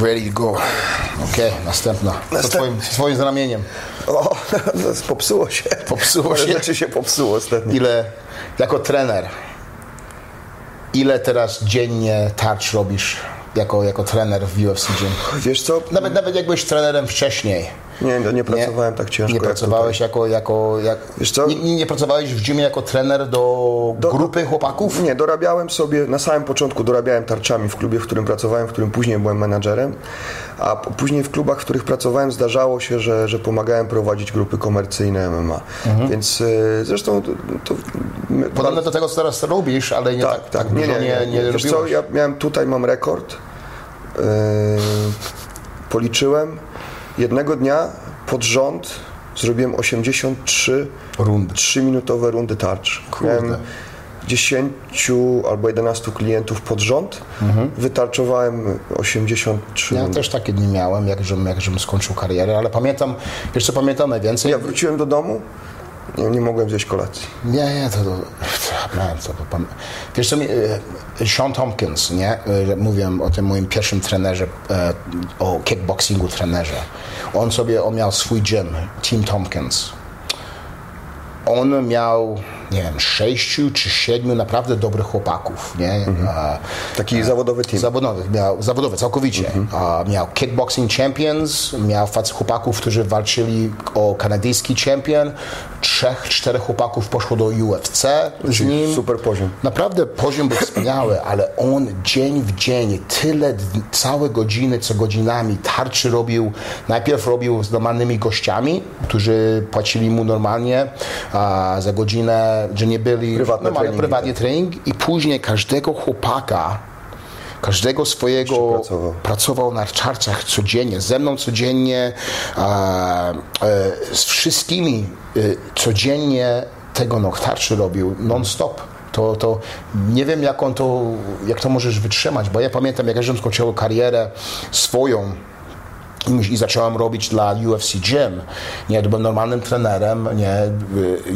Ready to go. Okej, następna. Co Następ- twoim, twoim znamieniem? O, popsuło się. Popsuło się? rzeczy się popsuło ostatnio. Ile, jako trener, ile teraz dziennie tarcz robisz jako, jako trener w UFC Gym? Wiesz co? Nawet, nawet jak byłeś trenerem wcześniej. Nie, nie pracowałem tak ciężko Nie pracowałeś jako, jako jak, Wiesz co? Nie, nie, nie pracowałeś w gymie jako trener do, Do- grupy chłopaków? Nie, dorabiałem sobie, na samym początku dorabiałem tarczami w klubie, w którym pracowałem, w którym później byłem menadżerem, a później w klubach, w których pracowałem zdarzało się, że, że pomagałem prowadzić grupy komercyjne MMA. Mhm. Więc y, zresztą to... to Podobno do tego, co teraz robisz, ale nie tak, tak, tak, tak. Nie, nie, nie. nie, nie Wiesz co, ja miałem tutaj, mam rekord. Yy, policzyłem. Jednego dnia pod rząd zrobiłem 83 Rundy. 3-minutowe rundy tarcz. Kurde. Miałem 10 albo 11 klientów pod rząd. Wytarczowałem 83 Ja też takie dni miałem, jak żem, jak żem skończył karierę, ale pamiętam, co pamiętam najwięcej? Ja wróciłem do domu, nie, nie mogłem zjeść kolacji. Nie, nie, to, to, man, to, to pam- Wiesz co, mi, e, Sean Tompkins, nie? E, Mówiłem o tym moim pierwszym trenerze, e, o kickboxingu trenerze. On sobie, on miał swój gym, Team Tompkins. On miał, nie wiem, sześciu czy siedmiu naprawdę dobrych chłopaków, nie? E, Taki zawodowy team. Zawodowych, miał, zawodowy całkowicie. A, miał kickboxing champions, miał fac chłopaków, którzy walczyli o kanadyjski champion. Trzech, czterech chłopaków poszło do UFC z nim. super poziom. Naprawdę poziom był wspaniały, ale on dzień w dzień, tyle całe godziny, co godzinami tarczy robił. Najpierw robił z normalnymi gościami, którzy płacili mu normalnie a, za godzinę, że nie byli Prywatne prywatnie trening i później każdego chłopaka każdego swojego pracował. pracował na czarcach codziennie, ze mną codziennie, a, e, z wszystkimi e, codziennie tego no, tarczy robił non-stop. To, to nie wiem, jak on to, jak to możesz wytrzymać, bo ja pamiętam, jak ja żem skończył karierę swoją i, i zacząłem robić dla UFC Gym. Nie, to byłem normalnym trenerem. Nie,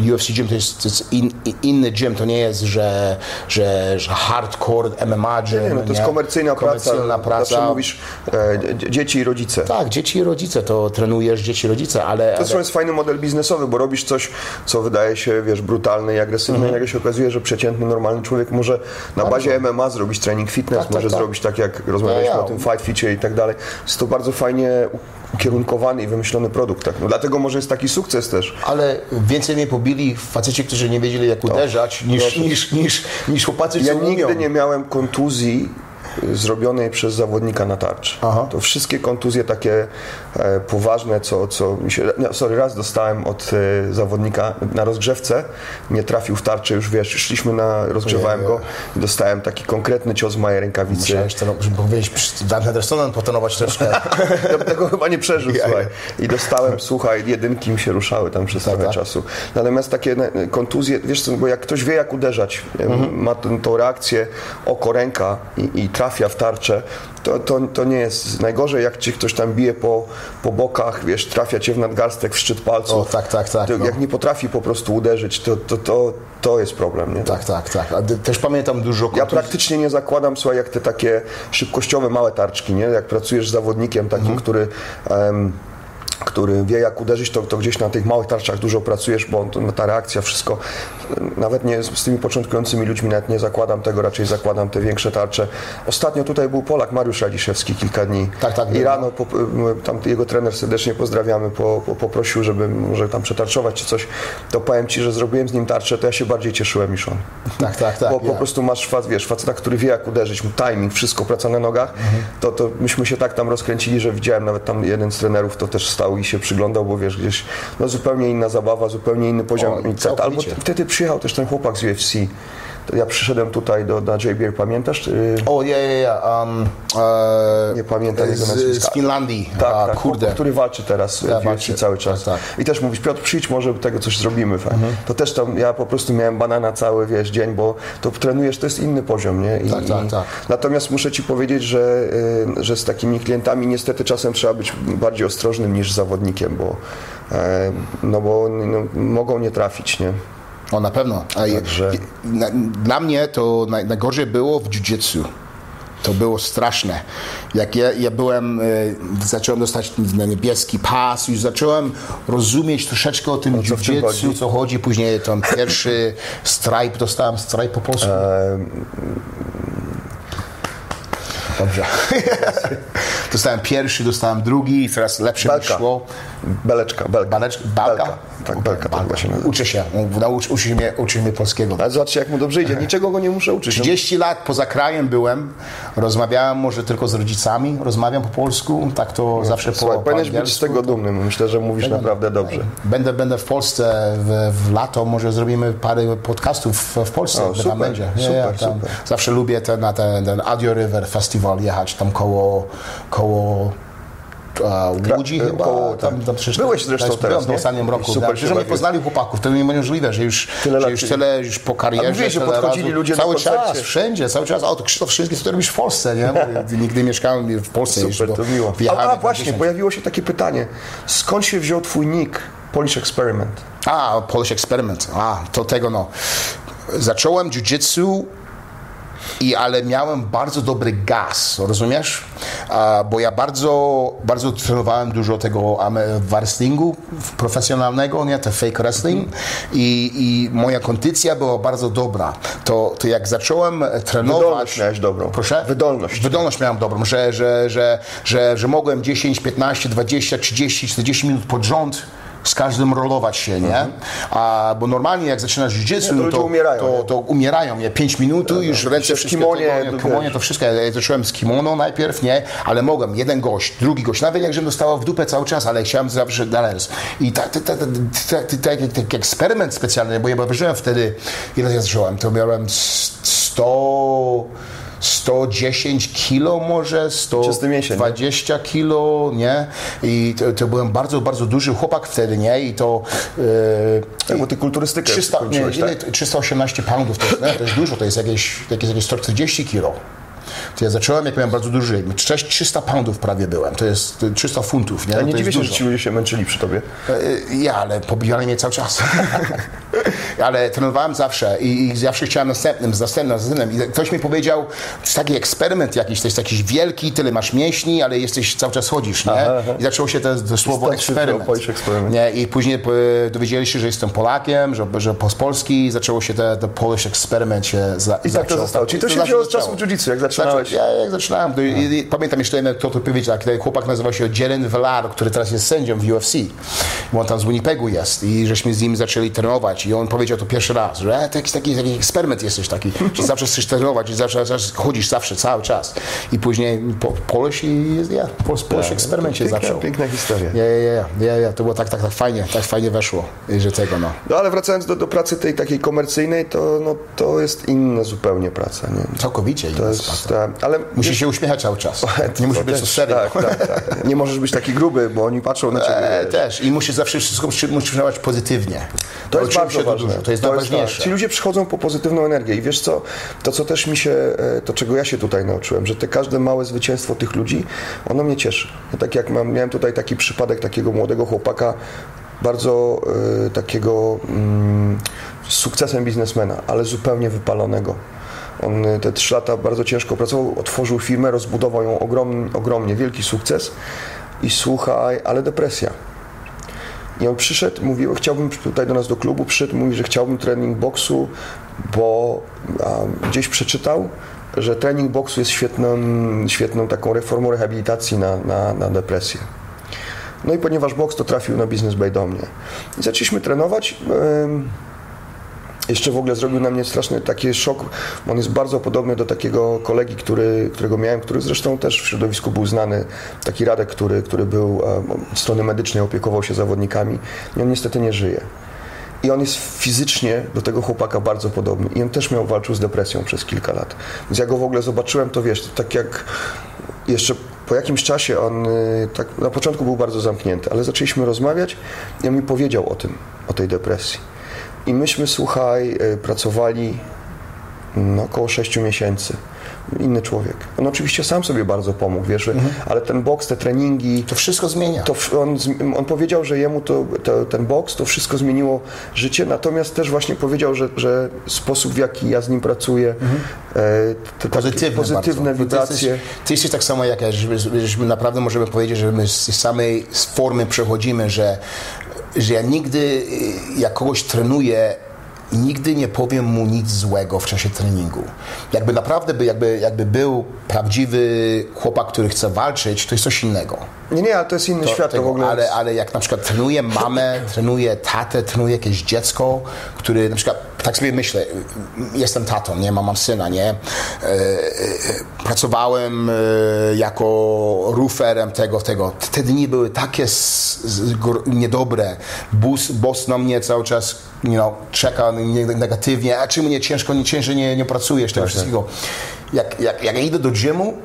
Y, UFC Gym to jest, to jest in, inny gym, to nie jest, że, że, że hardcore MMA gym. Nie, no to jest komercyjna, Komercyjna praca. Zawsze praca. mówisz e, dzie- dzieci i rodzice. Tak, dzieci i rodzice, to trenujesz dzieci i rodzice, ale... To zresztą jest fajny model biznesowy, bo robisz coś, co wydaje się, wiesz, brutalne i agresywne, Mhm. i nagle się okazuje, że przeciętny, normalny człowiek może na bazie MMA zrobić trening fitness, Tak, tak, może tak. zrobić tak, jak rozmawialiśmy Ja, ja. o tym fight ficie i tak dalej. Jest to bardzo fajnie ukierunkowany i wymyślony produkt. Tak? No, dlatego może jest taki sukces też. Ale więcej mnie pobili faceci, którzy nie wiedzieli jak uderzać, niż, niż, niż, niż chłopacy, co Ja nigdy nie miałem kontuzji zrobionej przez zawodnika na tarcz. Aha. To wszystkie kontuzje takie e, poważne, co, co mi się... No, sorry, raz dostałem od e, zawodnika na rozgrzewce, nie trafił w tarczę, już wiesz, szliśmy na... rozgrzewałem go i dostałem taki konkretny cios w moje rękawicy. Musiałeś to, żeby powiedzieć, Dante Andersonem potonować troszkę. Ja tego chyba nie przeżył, Ja, słuchaj. I dostałem, słuchaj, jedynki mi się ruszały tam przez trochę tak. czasu. Natomiast takie e, kontuzje, wiesz co, bo jak ktoś wie jak uderzać, Mhm. ma tą, tą reakcję oko, ręka i, i trafia w tarczę, to, to, to nie jest najgorzej, jak ci ktoś tam bije po, po bokach, wiesz, trafia cię w nadgarstek, w szczyt palców. O, tak, tak, tak, To, no. Jak nie potrafi po prostu uderzyć, to, to, to, to jest problem, nie? tak, tak, tak. A też pamiętam dużo Ja praktycznie nie zakładam, słuchaj, jak te takie szybkościowe małe tarczki, nie? Jak pracujesz z zawodnikiem takim, Mhm. który... em, który wie jak uderzyć, to, to gdzieś na tych małych tarczach dużo pracujesz, bo on, to, ta reakcja, wszystko, nawet nie z, z tymi początkującymi ludźmi nawet nie zakładam tego, raczej zakładam te większe tarcze. Ostatnio tutaj był Polak, Mariusz Radziszewski kilka dni Tak, tak, i rano po, tam jego trener serdecznie pozdrawiamy, po, po, poprosił, żeby może tam przetarczować czy coś, to powiem Ci, że zrobiłem z nim tarczę, to ja się bardziej cieszyłem niż on. Tak, tak, tak. Bo po prostu masz wiesz, faceta, który wie jak uderzyć, mu timing, wszystko, praca na nogach, Mhm. to, to myśmy się tak tam rozkręcili, że widziałem nawet tam jeden z trenerów to też stał i się przyglądał, bo wiesz, gdzieś no zupełnie inna zabawa, zupełnie inny poziom. O, i tak. Albo wtedy przyjechał też ten chłopak z UFC. Ja przyszedłem tutaj do, na JBR, pamiętasz? O, ja, ja, ja. Um, e, Nie pamiętam jego z, nazwiska. z Finlandii. tak, A, tak, kurde. który walczy teraz Tak, w UFC walczy. cały czas. Tak, I też mówisz, Piotr, przyjdź, może tego coś zrobimy. Mhm. To też tam, ja po prostu miałem banana cały, wiesz, dzień, bo to trenujesz, to jest inny poziom, nie? I, Tak, tak, tak. Natomiast muszę Ci powiedzieć, że, y, że z takimi klientami niestety czasem trzeba być bardziej ostrożnym niż zawodnikiem, bo, e, no bo no, mogą nie trafić, nie? O, na pewno. A Także- na, dla mnie to naj, najgorzej było w jiu-jitsu. To było straszne. Jak ja, ja byłem, e, zacząłem dostać na niebieski pas, już zacząłem rozumieć troszeczkę o tym jiu-jitsu, co chodzi. Później ten pierwszy stripe, dostałem stripe po polsku. Dobrze. dostałem pierwszy, dostałem drugi i teraz lepsze mi szło. Beleczka, belka. Baleczka? Balka? Belka. Tak, belka się nazywa. Uczę się, naucz, uczy, mnie, uczy mnie polskiego. Ale zobaczcie, jak mu dobrze idzie. Niczego go nie muszę uczyć. 30 lat poza krajem byłem, rozmawiałem może tylko z rodzicami, rozmawiam po polsku, tak to zawsze po, Słuchaj, po powinieneś być z tego dumny. Myślę, że mówisz naprawdę dobrze. Będę, będę w Polsce w, w lato, może zrobimy parę podcastów w, Polsce, O, super, tam będzie. Nie, super, ja super. Zawsze lubię ten, na ten, ten Audio River Festival jechać tam koło, koło Łodzi chyba. koło, tam, tak. tam przecież Byłeś zresztą byłem teraz, w ostatnim roku. Super tak, że nie bawiłeś. poznali chłopaków, to niemożliwe, że już, Tyle że już ty- tyle już po karierze. A że tyle podchodzili razu- ludzie na cały czas, wszędzie, cały czas. O, to Krzysztof Wszystkie, co robisz w Polsce, nie? Nigdy mieszkałem w Polsce. już, Super, bo to miło. A, a tam właśnie, 10. pojawiło się takie pytanie. Skąd się wziął twój nick Polish Experiment? A, Polish Experiment. A, to tego no. Zacząłem jiu-jitsu i ale miałem bardzo dobry gaz, rozumiesz? Bo ja bardzo, bardzo trenowałem dużo tego wrestlingu profesjonalnego, nie, te fake wrestling i, i moja kondycja była bardzo dobra. To, to jak zacząłem trenować... Wydolność miałeś dobrą. Proszę? Wydolność. Wydolność miałem dobrą, że, że, że, że, że mogłem 10, 15, 20, 30, 40 minut pod rząd z każdym rolować się, nie? A, bo normalnie jak zaczynasz jiu-jitsu, Mhm. To umierają, to, to umierają, nie? 5 minut, już ręce w kimonie, kimonie to wszystko. Ja zacząłem z kimono najpierw, nie? Ale mogłem, jeden gość, drugi gość, nawet jak żebym dostała w dupę cały czas, ale chciałem zawsze dalej. I tak, tak, tak, tak, tak, tak, taki eksperyment specjalny, bo ja ważyłem wtedy, ile ja zacząłem, to miałem 100... 110 kilo może, Czysty mięsień, nie? 120 kilo, nie? I to, to byłem bardzo, bardzo duży chłopak wtedy, nie? I to... Yy, Tak, bo ty kulturystykę 300, nie, tak? 318 poundów, to jest, nie, to jest dużo, to jest jakieś, jakieś, jakieś 140 kilo. To ja zacząłem, jak miałem bardzo duży, 300 poundów prawie byłem, to jest 300 funtów, nie? Ja No nie to dziwię się, że ci ludzie się męczyli przy tobie. E, Ja, ale pobijali mnie cały czas. ale trenowałem zawsze i, i zawsze chciałem następnym, z następnym, z następnym. I ktoś mi powiedział, to jest taki eksperyment jakiś, to jest jakiś wielki, tyle masz mięśni, ale jesteś, cały czas chodzisz, nie? I zaczęło się to, to słowo eksperyment. Polish Experiment. Nie? I później e, dowiedzieli się, że jestem Polakiem, że, że z Polski zaczęło się te, te Polish Experiment się za, I tak to zostało. Czyli to się wzięło z czasów jiu-jitsu, jak zaczynałeś. Ja jak zaczynałem, to, i, i, pamiętam jeszcze jeden, kto to powiedział, ten chłopak nazywał się Jelen Velar, który teraz jest sędzią w UFC. Bo on tam z Winnipegu jest i żeśmy z nim zaczęli trenować i on powiedział to pierwszy raz, że e, to jakiś taki, taki eksperyment jesteś taki, że zawsze chcesz trenować i zawsze, zawsze chodzisz zawsze, cały czas. I później po, Polish i ja, Polish, Polish eksperyment się piękna, zaczął. piękna historia. Ja, ja, ja, ja, ja, to było tak, tak, tak fajnie, tak fajnie weszło, że tego no. No ale wracając do, do pracy tej takiej komercyjnej, to, no, to jest inna zupełnie praca. Nie? Całkowicie To inna jest, sprawa. Ale Musisz się uśmiechać cały czas. Nie musisz to być to serio. Tak, tak, tak. Nie możesz być taki gruby, bo oni patrzą na ciebie. E, też. I musisz zawsze wszystko musisz pozytywnie. To jest bardzo to ważne. Dużo. To jest najważniejsze. tak. Ci ludzie przychodzą po pozytywną energię i wiesz co, to co też mi się, e, to czego ja się tutaj nauczyłem, że te każde małe zwycięstwo tych ludzi, ono mnie cieszy. No, tak jak mam, miałem tutaj taki przypadek takiego młodego chłopaka, bardzo e, takiego z sukcesem biznesmena, ale zupełnie wypalonego. On e, te trzy lata bardzo ciężko pracował, otworzył firmę, rozbudował ją ogromnie, ogromnie wielki sukces i słuchaj, ale depresja. I on przyszedł, mówił, chciałbym tutaj do nas do klubu, przyszedł, mówi, że chciałbym trening boksu, bo a, gdzieś przeczytał, że trening boksu jest świetną, świetną taką reformą rehabilitacji na, na, na depresję. No i ponieważ boks to trafił na Business Bay do mnie. I zaczęliśmy trenować. Ym, jeszcze w ogóle zrobił na mnie straszny taki szok, on jest bardzo podobny do takiego kolegi, który, którego miałem, który zresztą też w środowisku był znany, taki Radek, który, który był od strony medycznej, opiekował się zawodnikami i on niestety nie żyje. I on jest fizycznie do tego chłopaka bardzo podobny. I on też miał walczył z depresją przez kilka lat. Więc ja go w ogóle zobaczyłem, to wiesz, to tak jak jeszcze po jakimś czasie on y, tak na początku był bardzo zamknięty, ale zaczęliśmy rozmawiać i on mi powiedział o tym, o tej depresji. I myśmy, słuchaj, y, pracowali no, około 6 miesięcy. inny człowiek. On oczywiście sam sobie bardzo pomógł, wiesz, Mhm. ale ten boks, te treningi, To wszystko zmienia. to on, on powiedział, że jemu to, to, ten boks to wszystko zmieniło życie, natomiast też właśnie powiedział, że, że sposób w jaki ja z nim pracuję, e, te pozytywne, pozytywne. Bo Ty wibracje. jesteś, ty jesteś tak samo jak ja, że, że, że my naprawdę możemy powiedzieć, że my z tej samej formy przechodzimy, że, że ja nigdy, y, jak kogoś trenuję, nigdy nie powiem mu nic złego w czasie treningu. Jakby naprawdę by, jakby, jakby był prawdziwy chłopak, który chce walczyć, to jest coś innego. Nie, nie, ale to jest inny To- świat, to tego, w ogóle ale, ale jak na przykład trenuję mamę, trenuję tatę, trenuję jakieś dziecko, który na przykład, tak sobie myślę, jestem tatą, nie, mam, mam syna, nie, e, e, pracowałem e, jako rooferem tego, tego. Te dni były takie niedobre, Bus, boss na mnie cały czas you know, czeka nie- negatywnie, a czemu nie? Ciężko, nie ciężej nie, nie pracujesz, tego wszystkiego. Jak, jak, jak ja idę do gymu,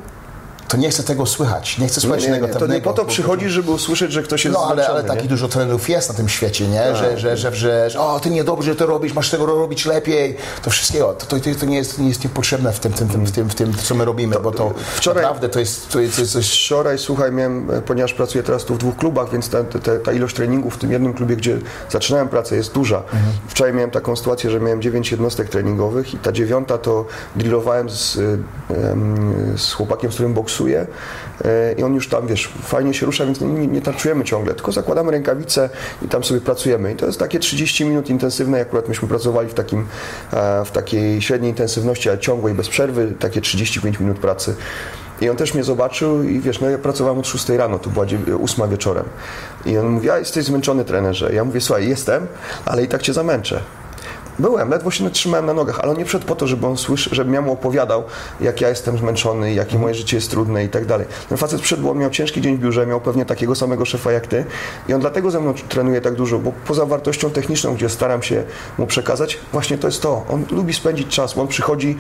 to nie chcę tego słychać, nie chcę słuchać nie, nie, to negatywnego. nie po to przychodzisz, żeby usłyszeć, że ktoś jest no, ale, ale takich dużo trenerów jest na tym świecie, nie? Że, że, że, że, że o, ty niedobrze to robisz, masz tego robić lepiej. To wszystkiego, to, to, to, nie, jest, nie jest niepotrzebne w tym, tym, tym, w tym, w tym, co my robimy, bo to wczoraj- naprawdę to jest, to jest, to jest coś... Wczoraj, słuchaj, miałem, e, ponieważ pracuję teraz tu w dwóch klubach, więc ta, ta, ta ilość treningów w tym jednym klubie, gdzie zaczynałem pracę, jest duża. Wczoraj miałem taką sytuację, że miałem dziewięć jednostek treningowych i ta dziewiąta to drillowałem z, em, z chłopakiem, z którym boksuję e, i on już tam, wiesz, fajnie się rusza, więc nie, nie, tarczujemy ciągle, tylko zakładamy rękawice i tam sobie pracujemy. I to jest takie 30 minut intensywne, akurat myśmy pracowali w, takim, e, w takiej średniej intensywności, ale ciągłej, bez przerwy, takie 35 minut pracy. I on też mnie zobaczył i wiesz, no ja pracowałem od 6 rano, to była 8 wieczorem. I on mówi, a jesteś zmęczony trenerze. Ja mówię, słuchaj, jestem, ale i tak cię zamęczę. Byłem, ledwo się trzymałem na nogach, ale nie wszedł po to, żeby on słyszał, żebym ja mu opowiadał, jak ja jestem zmęczony, jakie moje życie jest trudne i tak dalej. Ten facet przyszedł, bo on miał ciężki dzień w biurze, miał pewnie takiego samego szefa jak ty i on dlatego ze mną trenuje tak dużo, bo poza wartością techniczną, gdzie staram się mu przekazać, właśnie to jest to. On lubi spędzić czas, bo on przychodzi,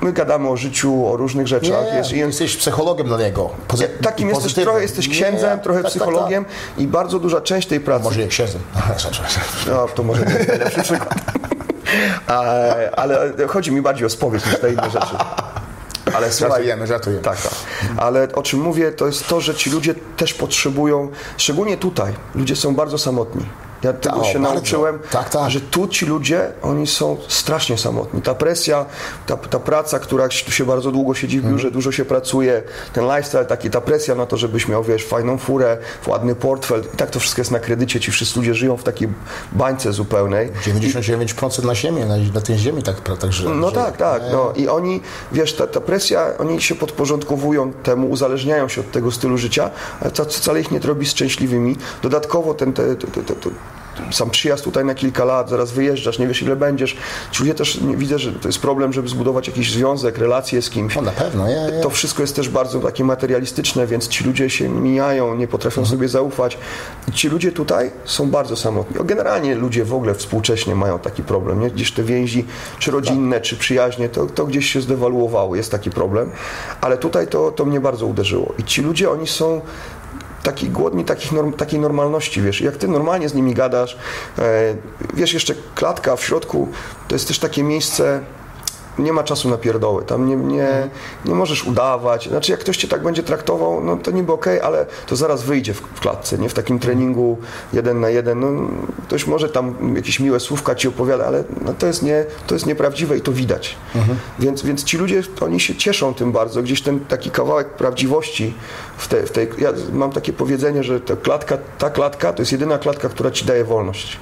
my gadamy o życiu, o różnych rzeczach. Nie, jest, i on, jesteś psychologiem dla niego. Pozy- Takim jesteś, pozytywnym. trochę jesteś Nie, księdzem, trochę tak, tak, psychologiem i bardzo duża część tej pracy. Tak, Może jak księdzem. No, to może nie jest najlepszy przykład. Ale chodzi mi bardziej o spowiedź niż te inne rzeczy. Ale słuchaj, Żartujemy, żartujemy. tak, tak. Ale o czym mówię, to jest to, że ci ludzie też potrzebują, szczególnie tutaj, ludzie są bardzo samotni. Ja tego o, się bardzo. nauczyłem, Tak, tak. że tu ci ludzie, oni są strasznie samotni. Ta presja, ta, ta praca, która tu się bardzo długo siedzi w biurze, Mhm. dużo się pracuje, ten lifestyle, taki, ta presja na to, żebyś miał, wiesz, fajną furę, ładny portfel. I tak to wszystko jest na kredycie. Ci wszyscy ludzie żyją w takiej bańce zupełnej. 99% na ziemi, na, na tej ziemi tak, tak że, No tak, tak. No. I oni, wiesz, ta, ta presja, oni się podporządkowują temu, uzależniają się od tego stylu życia, ale to wcale ich nie robi szczęśliwymi. Dodatkowo ten, te, te, te, te, te, sam przyjazd tutaj na kilka lat, zaraz wyjeżdżasz, nie wiesz ile będziesz. Ci ludzie też, nie, widzę, że to jest problem, żeby zbudować jakiś związek, relacje z kimś. No na pewno, ja, ja. To wszystko jest też bardzo takie materialistyczne, więc ci ludzie się mijają, nie potrafią sobie zaufać. I ci ludzie tutaj są bardzo samotni. O, Generalnie ludzie w ogóle współcześnie mają taki problem. Nie? Gdzieś te więzi, czy rodzinne, czy przyjaźnie, to, to gdzieś się zdewaluowało, jest taki problem. Ale tutaj to, to mnie bardzo uderzyło. I ci ludzie, oni są taki głodni takich norm, takiej normalności, wiesz, jak ty normalnie z nimi gadasz, e, wiesz, jeszcze klatka w środku, to jest też takie miejsce, nie ma czasu na pierdoły, tam nie, nie, nie możesz udawać, znaczy jak ktoś cię tak będzie traktował, no to niby okej, ale to zaraz wyjdzie w, w klatce, nie, w takim treningu jeden na jeden, no ktoś może tam jakieś miłe słówka ci opowiada, ale no, to, jest nie, to jest nieprawdziwe i to widać, więc, więc ci ludzie, oni się cieszą tym bardzo, gdzieś ten taki kawałek prawdziwości w, te, w tej, ja mam takie powiedzenie, że ta klatka, ta klatka to jest jedyna klatka, która ci daje wolność.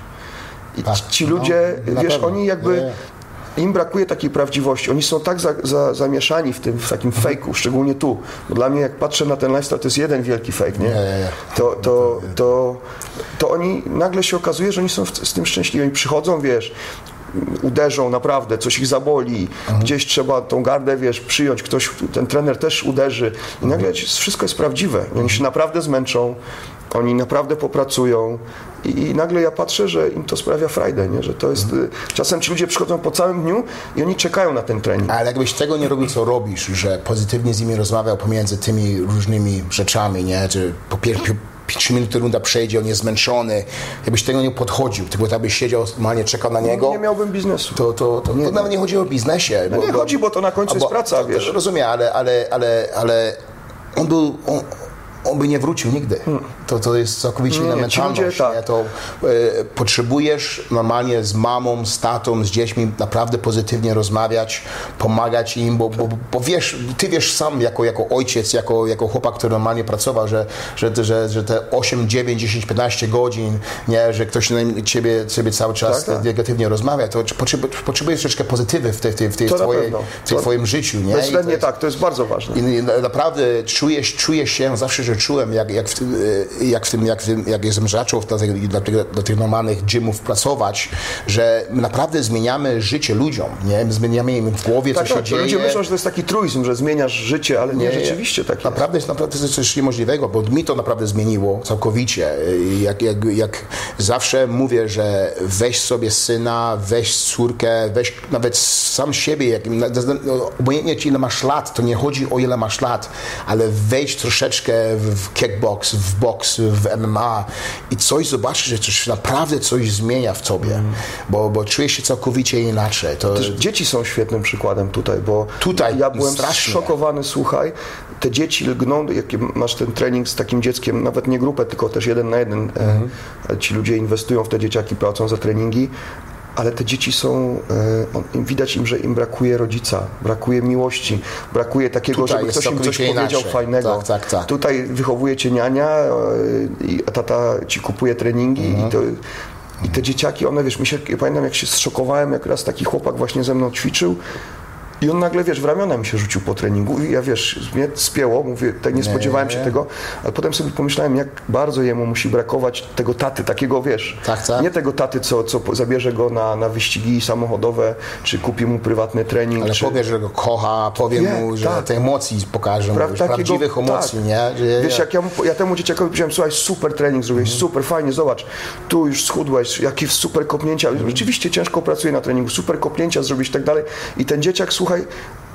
I Tak, ci no, ludzie, na wiesz, oni jakby. Im brakuje takiej prawdziwości. Oni są tak za, za, zamieszani w tym w takim fejku, szczególnie tu. Bo dla mnie, jak patrzę na ten lifestyle, to jest jeden wielki fake, nie? Nie, nie, nie. To, to, to, to oni nagle się okazuje, że oni są z tym szczęśliwi. Oni przychodzą, wiesz, uderzą naprawdę, coś ich zaboli, gdzieś trzeba tą gardę, wiesz, przyjąć, ktoś, ten trener też uderzy i nagle wszystko jest prawdziwe. Oni się naprawdę zmęczą, oni naprawdę popracują i, nagle ja patrzę, że im to sprawia frajdę, nie? że to jest, y, czasem ci ludzie przychodzą po całym dniu i oni czekają na ten trening. Ale jakbyś tego nie robił, co robisz, że pozytywnie z nimi rozmawiał pomiędzy tymi różnymi rzeczami, nie? Czy po, pier, pi- trzy minuty runda przejdzie, on jest zmęczony, jakbyś tego nie podchodził, tylko tak byś siedział, normalnie czekał na niego. Nie miałbym biznesu. To, to, to, to nawet nie chodzi o biznesie. No nie chodzi, bo to na końcu jest praca, to, wiesz. To, rozumiem, ale, ale, ale, ale on był... On, on by nie wrócił nigdy. To, to jest całkowicie inna mentalność. tak. nie? To e, potrzebujesz normalnie z mamą, z tatą, z dziećmi naprawdę pozytywnie rozmawiać, pomagać im, bo, bo, bo wiesz, ty wiesz sam jako, jako ojciec, jako, jako chłopak, który normalnie pracował, że, że, że, że te 8, 9, 10, 15 godzin, nie, że ktoś na ciebie, ciebie cały czas Tak, tak. negatywnie rozmawia, to potrzebujesz, troszeczkę pozytywy w, tej, w, tej, w, twojej, w tej twoim życiu. Nie? Bezwzględnie tak, to jest bardzo ważne. i i na- naprawdę czujesz, czujesz się, zawsze, że czułem, jak, jak, w, tym, e, jak w tym, jak, w tym, jak jestem zaczął do, tych- do, tych- do tych normalnych gymów pracować, że my naprawdę zmieniamy życie ludziom, nie? My zmieniamy im w głowie, Tak, co tak, się to dzieje. ludzie myślą, że to jest taki truizm, że zmieniasz życie, ale nie, Nie, rzeczywiście tak jest. Naprawdę jest naprawdę coś- coś niemożliwego, bo mi to naprawdę zmieniło całkowicie. Jak, jak, jak zawsze mówię, że weź sobie syna, weź córkę, weź nawet sam siebie, jak, no, obojętnie ci ile masz lat, to nie chodzi o ile masz lat, ale wejdź troszeczkę w kickbox, w boks, w MMA i coś zobaczysz, że coś naprawdę coś zmienia w tobie, bo, bo czujesz się całkowicie inaczej. To, Też dzieci są świetnym przykładem tutaj, bo Tutaj ja byłem strasznie. zszokowany, słuchaj, te dzieci lgną, jak masz ten trening z takim dzieckiem, nawet nie grupę, tylko też jeden na jeden, e, ci ludzie inwestują w te dzieciaki, płacą za treningi, ale te dzieci są, e, widać im, że im brakuje rodzica, brakuje miłości, brakuje takiego, Tutaj żeby ktoś im coś całkowicie powiedział inaczej. fajnego. Tak, tak, tak. Tutaj wychowuje cię niania e, i tata ci kupuje treningi Mhm. i to i te dzieciaki, one wiesz, mi się, ja pamiętam jak się zszokowałem, jak raz taki chłopak właśnie ze mną ćwiczył i on nagle, wiesz, w ramiona mi się rzucił po treningu i ja, wiesz, mnie spięło, mówię, tak nie spodziewałem się tego, ale potem sobie pomyślałem, jak bardzo jemu musi brakować tego taty, takiego, wiesz, Tak, tak. nie tego taty, co, co zabierze go na, na wyścigi samochodowe, czy kupi mu prywatny trening, Ale czy... powie, że go kocha, powie Nie, mu, że tak. te emocji pokaże Pra- takiego- prawdziwych emocji, tak. nie? Że, Wiesz, jak ja, ja temu dzieciakowi powiedziałem, słuchaj, super trening zrobiłeś, Mhm. super, fajnie, zobacz, tu już schudłeś, jakie super kopnięcia, rzeczywiście ciężko pracuję na treningu, super kopnięcia zrobić i tak dalej. I ten dzieciak, słuchaj, słuchaj,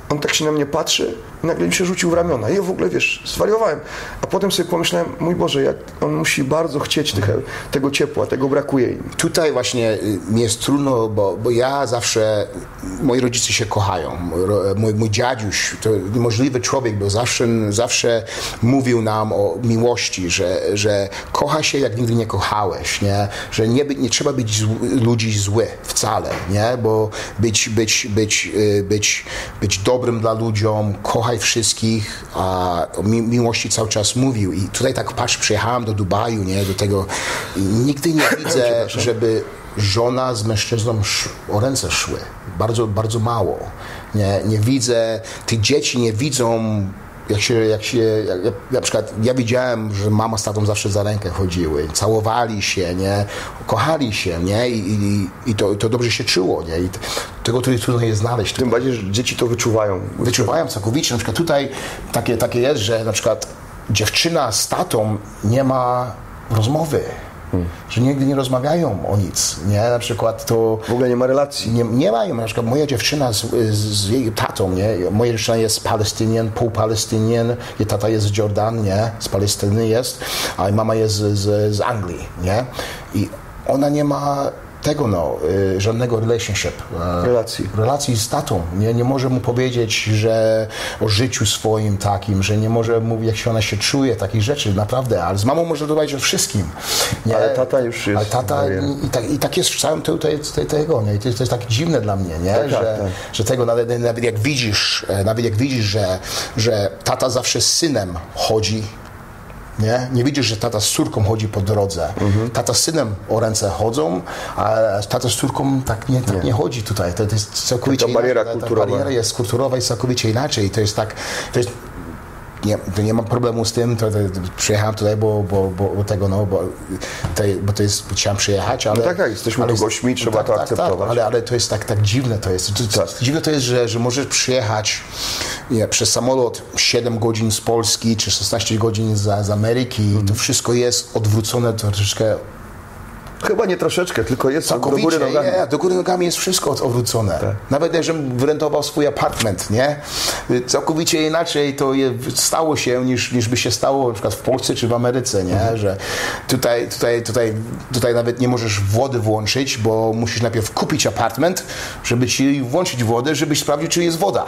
on tak się na mnie patrzy i nagle mi się rzucił w ramiona. I ja w ogóle, wiesz, zwariowałem. A potem sobie pomyślałem, mój Boże, jak on musi bardzo chcieć tego ciepła, tego brakuje im. Tutaj właśnie y, mi jest trudno, bo, bo ja zawsze, moi rodzice się kochają. Mój, mój, dziadziuś to niemożliwy człowiek, bo zawsze, zawsze mówił nam o miłości, że, że kocha się jak nigdy nie kochałeś, nie? że nie, nie trzeba być ludzi zły wcale, nie? bo być, być, być, y, być, być dobrym dla ludziom, kochaj wszystkich, a o mi, miłości cały czas mówił. I tutaj tak patrz, przyjechałem do Dubaju, nie? do tego i nigdy nie widzę, żeby żona z mężczyzną o ręce szły. Bardzo, bardzo mało. Nie, nie widzę, tych dzieci nie widzą jak się, jak się jak, jak, na przykład ja widziałem, że mama z tatą zawsze za rękę chodziły, całowali się, nie, kochali się, nie, i, i, i to, to dobrze się czuło, nie, i tego tutaj trudno jest znaleźć. Tym bardziej, że dzieci to wyczuwają. Wyczuwają całkowicie, na przykład tutaj takie, takie jest, że na przykład dziewczyna z tatą nie ma rozmowy, że nigdy nie rozmawiają o nic, nie, na przykład to W ogóle nie ma relacji. nie, nie mają, na przykład moja dziewczyna z, z, z jej tatą, nie? Moja dziewczyna jest Palestynien, półpalestynien, jej tata jest z Jordan, nie? Z Palestyny jest, a mama jest z, z, z Anglii, nie? I ona nie ma tego, no, y, żadnego relationship. e, Relacji. Relacji z tatą. Nie, nie może mu powiedzieć, że o życiu swoim takim, że nie może mówić, jak się ona się czuje, takich rzeczy, naprawdę. Ale z mamą może rozmawiać o wszystkim. Nie? Ale tata już jest Ale tata bariera. i, tak, i tak jest w całym tutaj tego, nie? I to, jest- to jest tak dziwne dla mnie, nie? Tak, że, tak. że tego nawet, nawet jak widzisz, e, nawet jak widzisz, że, że tata zawsze z synem chodzi, nie? nie widzisz, że tata z córką chodzi po drodze. Mhm. Tata z synem o ręce chodzą, a tata z córką tak nie, tak nie. chodzi tutaj. To, to jest całkowicie Ta bariera inaczej. Kulturowa. Ta bariera jest kulturowa i całkowicie inaczej. To jest tak, to jest nie, to nie mam problemu z tym, to, to, to przyjechałem tutaj, bo, bo, bo, tego, no, bo, tej, bo to jest, chciałem przyjechać, ale... tak, tak, jesteśmy ale tu gośćmi, trzeba to akceptować. Tak, ale, ale to jest tak, tak dziwne to jest. To, to, Tak. Dziwne to jest, że, że możesz przyjechać nie, przez samolot 7 godzin z Polski, czy 16 godzin z, z Ameryki, Mhm. to wszystko jest odwrócone troszeczkę Chyba nie troszeczkę, tylko jest do Całkowicie, góry nogami. nie, do góry nogami jest wszystko od- odwrócone. Tak. Nawet jak żebym wyrentował swój apartment, nie? Całkowicie inaczej to je, stało się niż, niż by się stało na przykład w Polsce czy w Ameryce, nie? Mhm. Że tutaj, tutaj, tutaj, tutaj nawet nie możesz wody włączyć, bo musisz najpierw kupić apartment, żeby ci włączyć wodę, żebyś sprawdził, czy jest woda.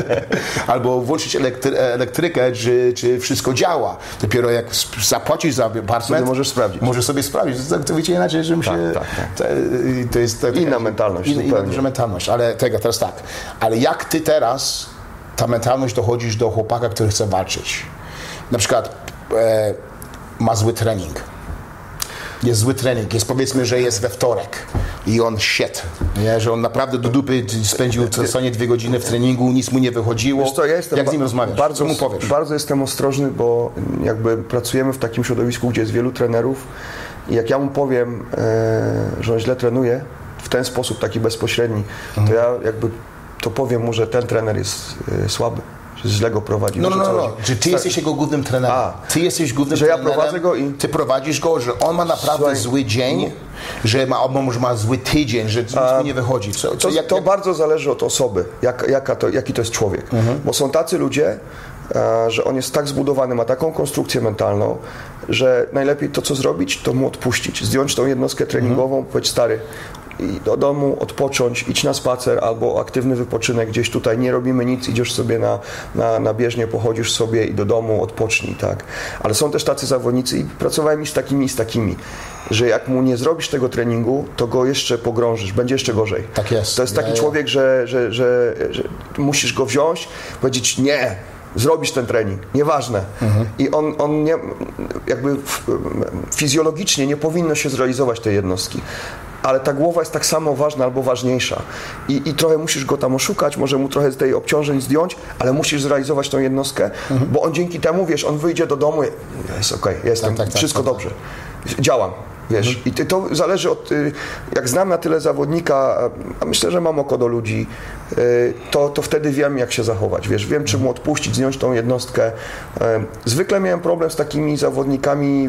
Albo włączyć elektry, elektrykę, czy, czy wszystko działa. Dopiero jak zapłacisz za apartment, możesz sprawdzić. Możesz sobie sprawdzić. To całkowicie inaczej, żebym Tak, się... tak, tak. To, to jest taka- Inna mentalność, Inna, duża mentalność, ale tego teraz tak. Ale jak ty teraz ta mentalność dochodzisz do chłopaka, który chce walczyć? Na przykład e, ma zły trening. Jest zły trening, jest powiedzmy, że jest we wtorek i on shit, nie? że on naprawdę do dupy spędził w stanie dwie godziny w treningu, nic mu nie wychodziło. Co, ja Jak z nim rozmawiasz? Bardzo, Co mu powiesz? Bardzo jestem ostrożny, bo jakby pracujemy w takim środowisku, gdzie jest wielu trenerów i jak ja mu powiem, e, że on źle trenuje w ten sposób, taki bezpośredni, Mhm. to ja jakby to powiem mu, że ten trener jest e, słaby, że źle go prowadzi. No, no, no, no. Że ty jesteś jego głównym trenerem. A. ty jesteś głównym Że ja trenerem. prowadzę go i- Ty prowadzisz go, że on ma naprawdę Słuchaj, zły dzień, że ma, może ma zły tydzień, że nic mu nie wychodzi. Co, co, To, jak, to jak, bardzo zależy od osoby, jak, jaka to, jaki to jest człowiek. Mhm. Bo są tacy ludzie, e, że on jest tak zbudowany, ma taką konstrukcję mentalną, że najlepiej to, co zrobić, to mu odpuścić. Zdjąć tą jednostkę treningową, Mhm. powiedzieć stary, i do domu odpocząć, idź na spacer albo aktywny wypoczynek gdzieś tutaj, nie robimy nic, idziesz sobie na, na, na bieżnię, pochodzisz sobie i do domu odpocznij, tak. Ale są też tacy zawodnicy i pracowałem i z takimi i z takimi, że jak mu nie zrobisz tego treningu, to go jeszcze pogrążysz, będzie jeszcze gorzej. Tak jest. To jest taki Ja- ja- człowiek, że, że, że, że musisz go wziąć, powiedzieć nie, zrobisz ten trening, nieważne. Mhm. I on, on nie, jakby fizjologicznie nie powinno się zrealizować tej jednostki. Ale ta głowa jest tak samo ważna albo ważniejsza. I, I trochę musisz go tam oszukać, może mu trochę z tej obciążeń zdjąć, ale musisz zrealizować tą jednostkę, bo on dzięki temu, wiesz, on wyjdzie do domu, i jest okej, jestem, Tak, tak, tak, wszystko tak. dobrze, działam. Wiesz, i ty- to zależy od, y, jak znam na tyle zawodnika, a- myślę, że mam oko do ludzi, y, to, to wtedy wiem, jak się zachować. Wiesz, wiem, czy mu odpuścić, zdjąć tą jednostkę. Y, Zwykle miałem problem z takimi zawodnikami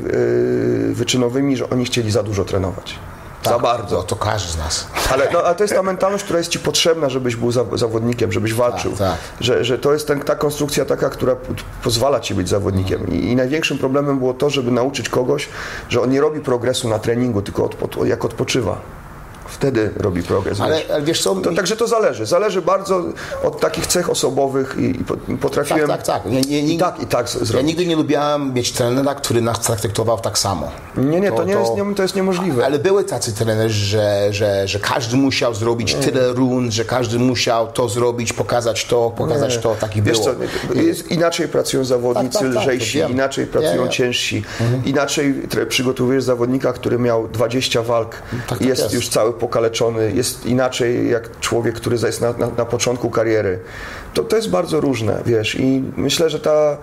wyczynowymi, że oni chcieli za dużo trenować. Za Tak, bardzo. To, to każdy z nas. Ale, no, ale to jest ta mentalność, która jest ci potrzebna, żebyś był za, zawodnikiem, żebyś walczył. Tak, tak. Że, że to jest ten, ta konstrukcja taka, która pozwala ci być zawodnikiem. I, I największym problemem było to, żeby nauczyć kogoś, że on nie robi progresu na treningu, tylko jak odpoczywa. Wtedy robi progres. Ale, wiesz. ale wiesz co? To, także to zależy. Zależy bardzo od takich cech osobowych i, i po- potrafiłem tak, tak, tak. Ja, nie, nie, i tak, i tak z- ja zrobić. nigdy nie lubiłem mieć trenera, który nas traktował tak samo. Nie, nie, to, nie jest, nie, to jest niemożliwe. Ale były tacy trenerzy, że, że, że każdy musiał zrobić tyle rund, że każdy musiał to zrobić, pokazać to, pokazać to, taki Wiesz było. co, jest, inaczej pracują zawodnicy Tak, tak, tak, lżejsi, to wiem. inaczej pracują Nie, nie. ciężsi, inaczej tre- przygotowujesz zawodnika, który miał 20 walk tak i jest, jest. już cały pokaleczony, jest inaczej jak człowiek, który jest na, na, na początku kariery. To, to jest bardzo różne, wiesz, i myślę, że ta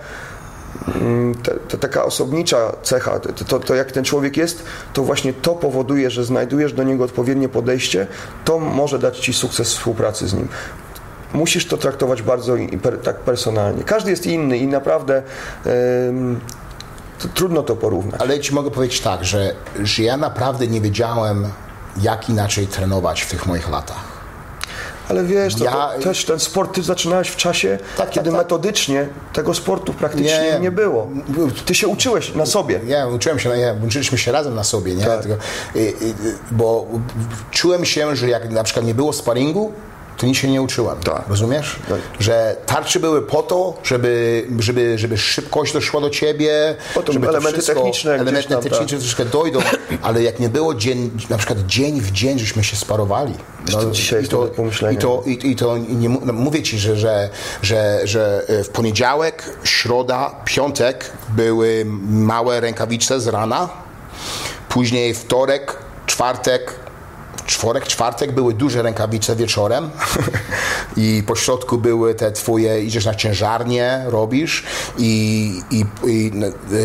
mm, ta, ta taka osobnicza cecha, to, to, to jak ten człowiek jest, to właśnie to powoduje, że znajdujesz do niego odpowiednie podejście, to może dać ci sukces współpracy z nim musisz to traktować bardzo per, tak personalnie. Każdy jest inny i naprawdę to trudno to porównać. Ale ci mogę powiedzieć tak, że, że ja naprawdę nie wiedziałem, jak inaczej trenować w tych moich latach. Ale wiesz, to, Ja- to też ten sport ty zaczynałeś w czasie, Tak, kiedy tak, tak. metodycznie tego sportu praktycznie Nie, nie, było. Ty się uczyłeś na sobie. Ja uczyłem się, ja, uczyliśmy się razem na sobie, nie? Tak. Y, y, bo czułem się, że jak na przykład nie było sparingu, to nic się nie uczyłem. Tak. Rozumiesz? Tak. Że tarcze były po to, żeby, żeby, żeby szybkość doszła do ciebie, Potem żeby to elementy wszystko, techniczne elementy tam, techniczne tak. troszkę dojdą, ale jak nie było dzień, na przykład dzień w dzień, żeśmy się sparowali. to dzisiaj i to, i to, i, i to nie, no, mówię ci, że, że, że, że e, w poniedziałek, środa, piątek były małe rękawice z rana, później wtorek, czwartek, czw- czworek, czwartek były duże rękawice wieczorem i po środku były te twoje, idziesz na ciężarnię, robisz i, i, i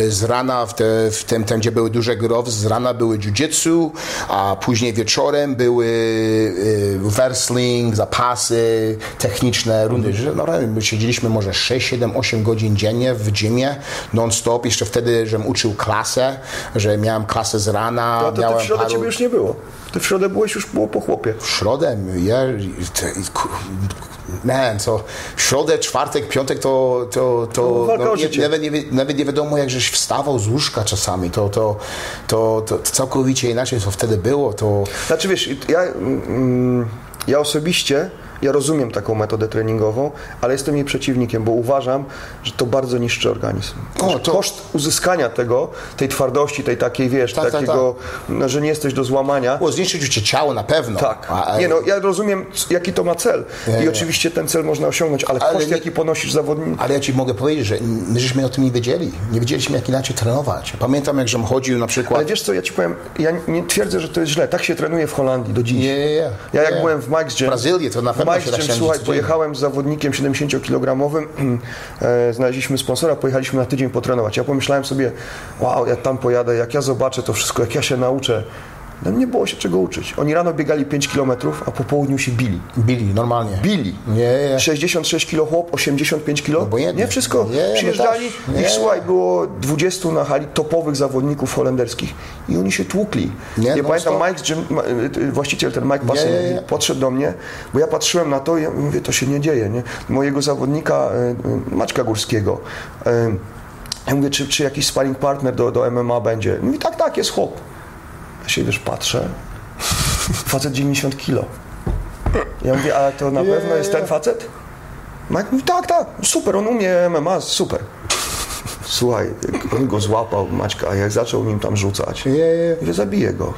z rana w, te, w tym, tam, gdzie były duże growy, z rana były jiu-jitsu, a później wieczorem były y, wrestling, zapasy, techniczne rundy. Mm. No, my siedzieliśmy może 6, 7, 8 godzin dziennie w gymie, non-stop. Jeszcze wtedy, żem uczył klasę, że miałem klasę z rana. To, to, miałem to w środę paru... ciebie już nie było. Ty w środę byłeś już było po chłopie. W środę, ja, man, co w środę, czwartek, piątek to, to, to No, walka o nie, nawet, nie, nawet nie wiadomo jak żeś wstawał z łóżka czasami, to, to, to, to, całkowicie inaczej co wtedy było, to Znaczy wiesz, ja, mm, ja osobiście, ja rozumiem taką metodę treningową, ale jestem jej przeciwnikiem, bo uważam, że to bardzo niszczy organizm. O, to- Koszt uzyskania tego, tej twardości, tej takiej, wiesz, Tak, tak, takiego, no, że nie jesteś do złamania, było zniszczyć cię ciało na pewno. tak. A- a- Nie no, ja rozumiem, jaki to ma cel. Nie, I nie. oczywiście ten cel można osiągnąć, ale, Ale koszt, nie- jaki ponosisz zawodnik, Ale ja ci mogę powiedzieć, że my żeśmy o tym nie wiedzieli. Nie wiedzieliśmy, jak inaczej trenować. Pamiętam, jak żem chodził na przykład... Ale wiesz co, ja ci powiem, ja nie twierdzę, że to jest źle. Tak się trenuje w Holandii do dziś. Nie, nie, nie. Ja jak byłem w Mike's Gym, W Brazylii to na pewno Mike's tak słuchaj, pojechałem z zawodnikiem 70-kilogramowym, e, znaleźliśmy sponsora, pojechaliśmy na tydzień potrenować. Ja pomyślałem sobie, wow, ja tam pojadę, jak ja zobaczę to wszystko, jak ja się nauczę. No nie było się czego uczyć. Oni rano biegali 5 kilometrów, a po południu się bili. Bili, normalnie. Bili. Nie, nie. 66 kilo chłop, 85 kilo. Obojętnie. Nie wszystko. Nie, my Przyjeżdżali, też. Nie. ich słuchaj, było 20 na hali topowych zawodników holenderskich i oni się tłukli. Nie, Nie, no pamiętam, stop. Mike, Jim, y, właściciel, ten Mike nie. podszedł do mnie, bo ja patrzyłem na to i ja mówię, to się nie dzieje, nie? Mojego zawodnika, y, y, Maćka Górskiego, ja mówię, czy, czy jakiś sparring partner do, do MMA będzie? Mówi, tak, tak, jest chłop. Ja się, wiesz, patrzę, facet 90 kilo. Ja mówię, a to na pewno jest ten facet? Mike mówi, tak, tak, super, on umie MMA, super. Słuchaj, on go złapał, Maćka, a jak zaczął nim tam rzucać, nie, mówię, zabiję go.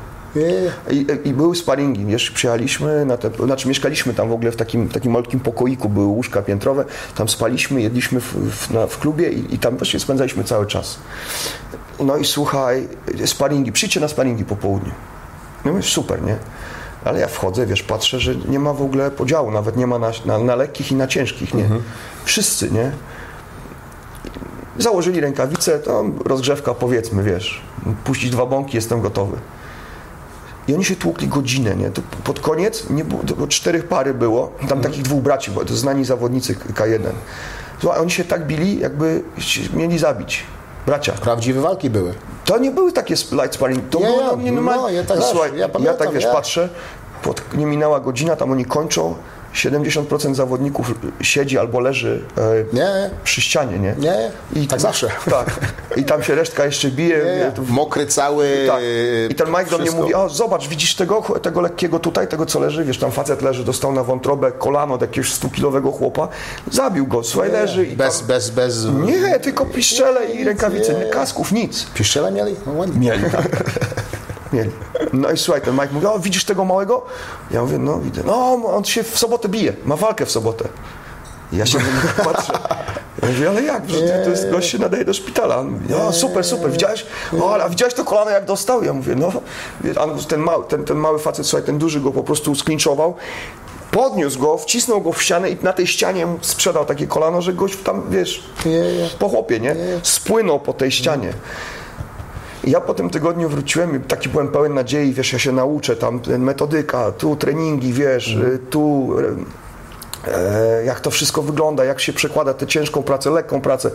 I, I były sparingi, wiesz, przyjechaliśmy, na te, znaczy mieszkaliśmy tam w ogóle w takim, takim malutkim pokoiku, były łóżka piętrowe, tam spaliśmy, jedliśmy w, w, na, w klubie i, i tam właśnie spędzaliśmy cały czas. No i słuchaj, sparingi, przyjdźcie na sparingi po południu. No mówię, super, nie? Ale ja wchodzę, wiesz, patrzę, że nie ma w ogóle podziału, nawet nie ma na, na, na lekkich i na ciężkich, nie? Wszyscy, nie? Założyli rękawice, to rozgrzewka, powiedzmy, wiesz, puścić dwa bąki, jestem gotowy. I oni się tłukli godzinę, nie? To pod koniec nie było, to czterech pary było, tam takich dwóch braci, bo to znani zawodnicy K1. Słuchaj, oni się tak bili, jakby mieli zabić. Bracia. Prawdziwe walki były. To nie były takie light sparring, to Nie, było ja- no, normalnie. no, ja też, Słuchaj, ja ja, pamiętam, tak wiesz, ja. patrzę, pod, nie minęła godzina, tam oni kończą, 70% zawodników siedzi albo leży e, Nie, przy ścianie, nie? nie. I tak zawsze. Tak. I tam się resztka jeszcze bije. Nie, Mokry cały. tak. I ten Mike do mnie mówi, o zobacz, widzisz tego, tego lekkiego tutaj, tego co leży, wiesz, tam facet leży, dostał na wątrobę kolano od jakiegoś 100-kilowego chłopa, zabił go, słuchaj, leży i Bez, tam... bez, bez. Nie, tylko piszczele i rękawice, nie. nie kasków, nic. Piszczele mieli? No. Mieli, tak. Mieli. No i słuchaj, ten Mike mówi, o widzisz tego małego? Ja mówię, no widzę. No, on się w sobotę bije, ma walkę w sobotę. I ja się na patrzę. Ja mówię, ale jak? Przecież to jest gość się nadaje do szpitala. On mówi, no super, super, widziałeś? O, ale a widziałeś to kolano jak dostał? Ja mówię, no. A ten mały, ten, ten mały facet, słuchaj, ten duży go po prostu sklinczował. Podniósł go, wcisnął go w ścianę i na tej ścianie sprzedał takie kolano, że gość tam, wiesz, po chłopie, nie? Spłynął po tej ścianie. I ja po tym tygodniu wróciłem i taki byłem pełen nadziei, wiesz, ja się nauczę, tam metodyka, tu treningi, wiesz, e, tu e, jak to wszystko wygląda, jak się przekłada tę ciężką pracę, lekką pracę.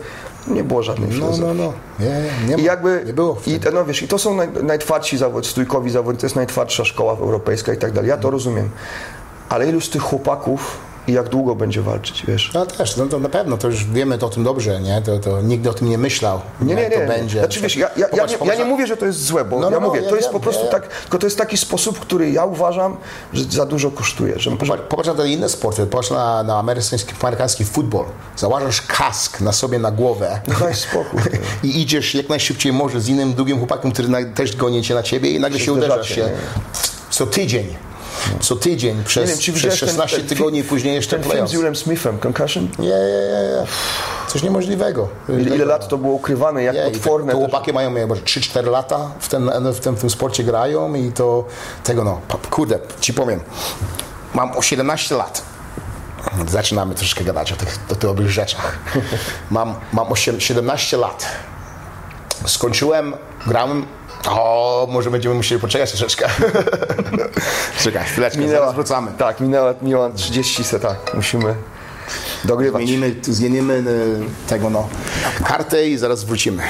Nie było żadnej No, no, no. Nie, nie, I jakby, nie było. i, no wiesz, i to są naj, najtwardsi zawod, stójkowi zawodnicy, to jest najtwardsza szkoła europejska i tak dalej. Ja to rozumiem. Ale ilu z tych chłopaków i jak długo będzie walczyć, wiesz? No też, no to na pewno, to już wiemy to o tym dobrze, nie? To, to nikt o tym nie myślał, Nie, nie, nie. to będzie. Znaczy, wiesz, ja, ja, ja, Popatrz, nie, popatrz ja nie mówię, że to jest złe, bo No, no, ja no, mówię, to jest po prostu tak, tylko to jest taki sposób, który ja uważam, że za dużo kosztuje. Że, Popatrz, popatrz na te inne sporty, popatrz na, na amerykański, amerykański futbol. Założysz kask na sobie na głowę Daj spokój. i idziesz jak najszybciej może z innym drugim chłopakiem, który na, też goni cię na ciebie i nagle Się się uderzasz się. Co tydzień. Co tydzień, przez, nie wiem, przez widziałeś ten- 16 ten tygodni film- później jeszcze Ten film playoffs. z Willem Smithem, Concussion? Nie, nie, nie, coś niemożliwego. Ile, ile lat to było ukrywane, jak Nie, potworne. te, to chłopaki mają może 3-4 lata w, ten, w, tym, w tym sporcie grają i to tego no, kurde, ci powiem, mam o 17 lat. Zaczynamy troszeczkę gadać o tych, o tych rzeczach. Mam, mam osiem- 17 lat. Skończyłem, grałem. O, może będziemy musieli poczekać troszeczkę. Czekaj, chwileczkę, zaraz wracamy. Tak, minęła, minęła 30 se, tak. Musimy dogrywać. Zmienimy, zmienimy e, tego no, kartę i zaraz wrócimy.